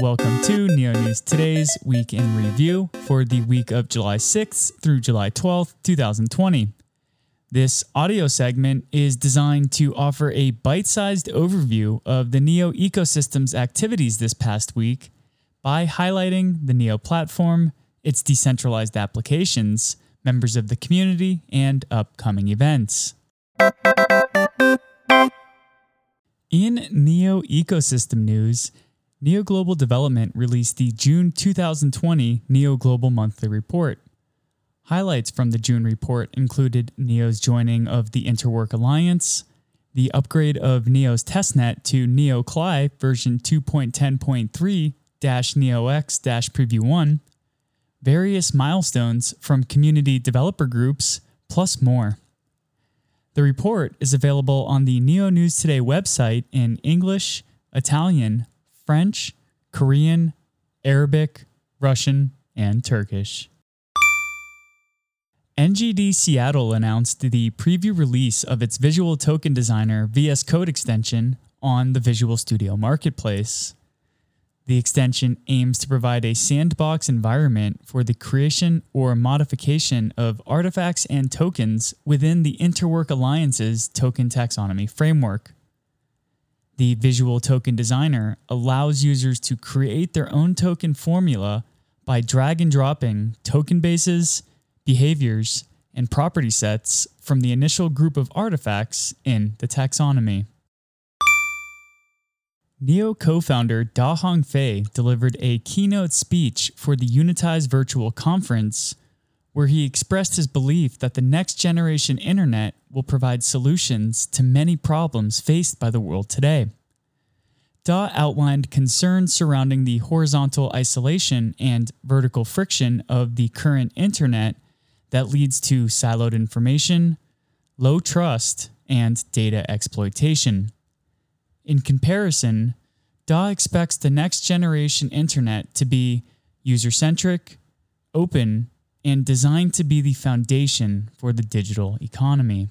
welcome to Neo News Today's Week in Review for the week of July 6th through July 12th, 2020. This audio segment is designed to offer a bite sized overview of the Neo ecosystem's activities this past week by highlighting the Neo platform, its decentralized applications, members of the community, and upcoming events. In Neo ecosystem news, Neo Global Development released the June 2020 Neo Global Monthly Report. Highlights from the June report included Neo's joining of the Interwork Alliance, the upgrade of Neo's testnet to Neo CLI version 2.10.3 NeoX Preview 1, various milestones from community developer groups, plus more. The report is available on the Neo News Today website in English, Italian, French, Korean, Arabic, Russian, and Turkish. NGD Seattle announced the preview release of its Visual Token Designer VS Code extension on the Visual Studio Marketplace. The extension aims to provide a sandbox environment for the creation or modification of artifacts and tokens within the Interwork Alliance's token taxonomy framework. The Visual Token Designer allows users to create their own token formula by drag and dropping token bases, behaviors, and property sets from the initial group of artifacts in the taxonomy. Neo co founder Da Hong Fei delivered a keynote speech for the Unitize Virtual Conference, where he expressed his belief that the next generation internet will provide solutions to many problems faced by the world today. Da outlined concerns surrounding the horizontal isolation and vertical friction of the current internet that leads to siloed information, low trust, and data exploitation. In comparison, Da expects the next generation internet to be user centric, open, and designed to be the foundation for the digital economy.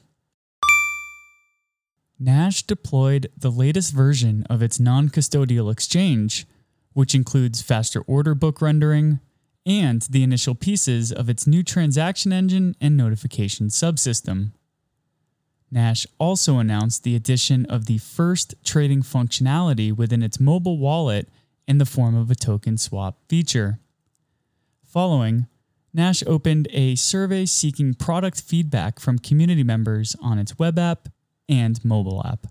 Nash deployed the latest version of its non custodial exchange, which includes faster order book rendering and the initial pieces of its new transaction engine and notification subsystem. Nash also announced the addition of the first trading functionality within its mobile wallet in the form of a token swap feature. Following, Nash opened a survey seeking product feedback from community members on its web app and mobile app.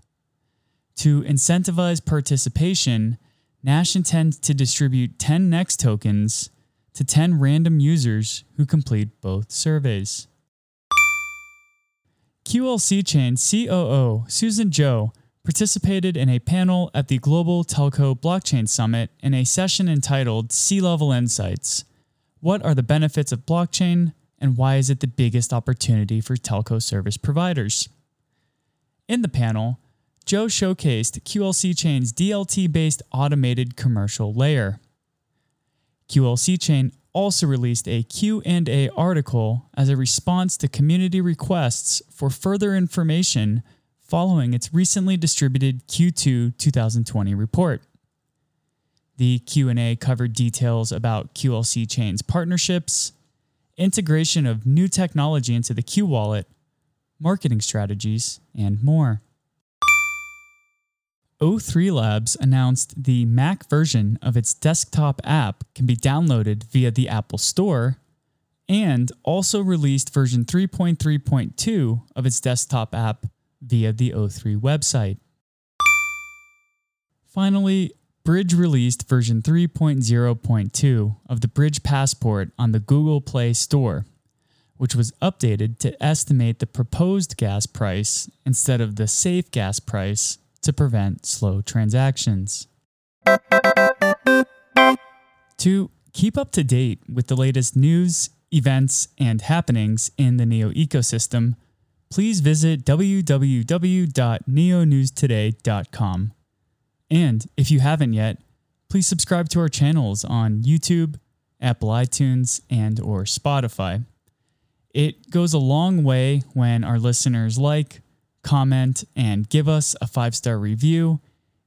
To incentivize participation, Nash intends to distribute 10 NEX tokens to 10 random users who complete both surveys. QLC Chain COO Susan Zhou participated in a panel at the Global Telco Blockchain Summit in a session entitled C-Level Insights What are the benefits of blockchain, and why is it the biggest opportunity for telco service providers? In the panel, Zhou showcased QLC Chain's DLT based automated commercial layer. QLC Chain also released a Q&A article as a response to community requests for further information following its recently distributed Q2 2020 report. The Q&A covered details about QLC Chain's partnerships, integration of new technology into the Q wallet, marketing strategies, and more. O3 Labs announced the Mac version of its desktop app can be downloaded via the Apple Store and also released version 3.3.2 of its desktop app via the O3 website. Finally, Bridge released version 3.0.2 of the Bridge Passport on the Google Play Store which was updated to estimate the proposed gas price instead of the safe gas price to prevent slow transactions. To keep up to date with the latest news, events, and happenings in the NEO ecosystem, please visit www.neonewstoday.com. And if you haven't yet, please subscribe to our channels on YouTube, Apple iTunes, and or Spotify. It goes a long way when our listeners like, comment, and give us a five star review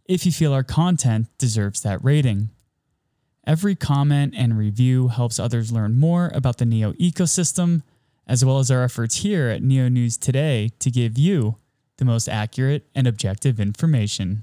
if you feel our content deserves that rating. Every comment and review helps others learn more about the NEO ecosystem, as well as our efforts here at NEO News Today to give you the most accurate and objective information.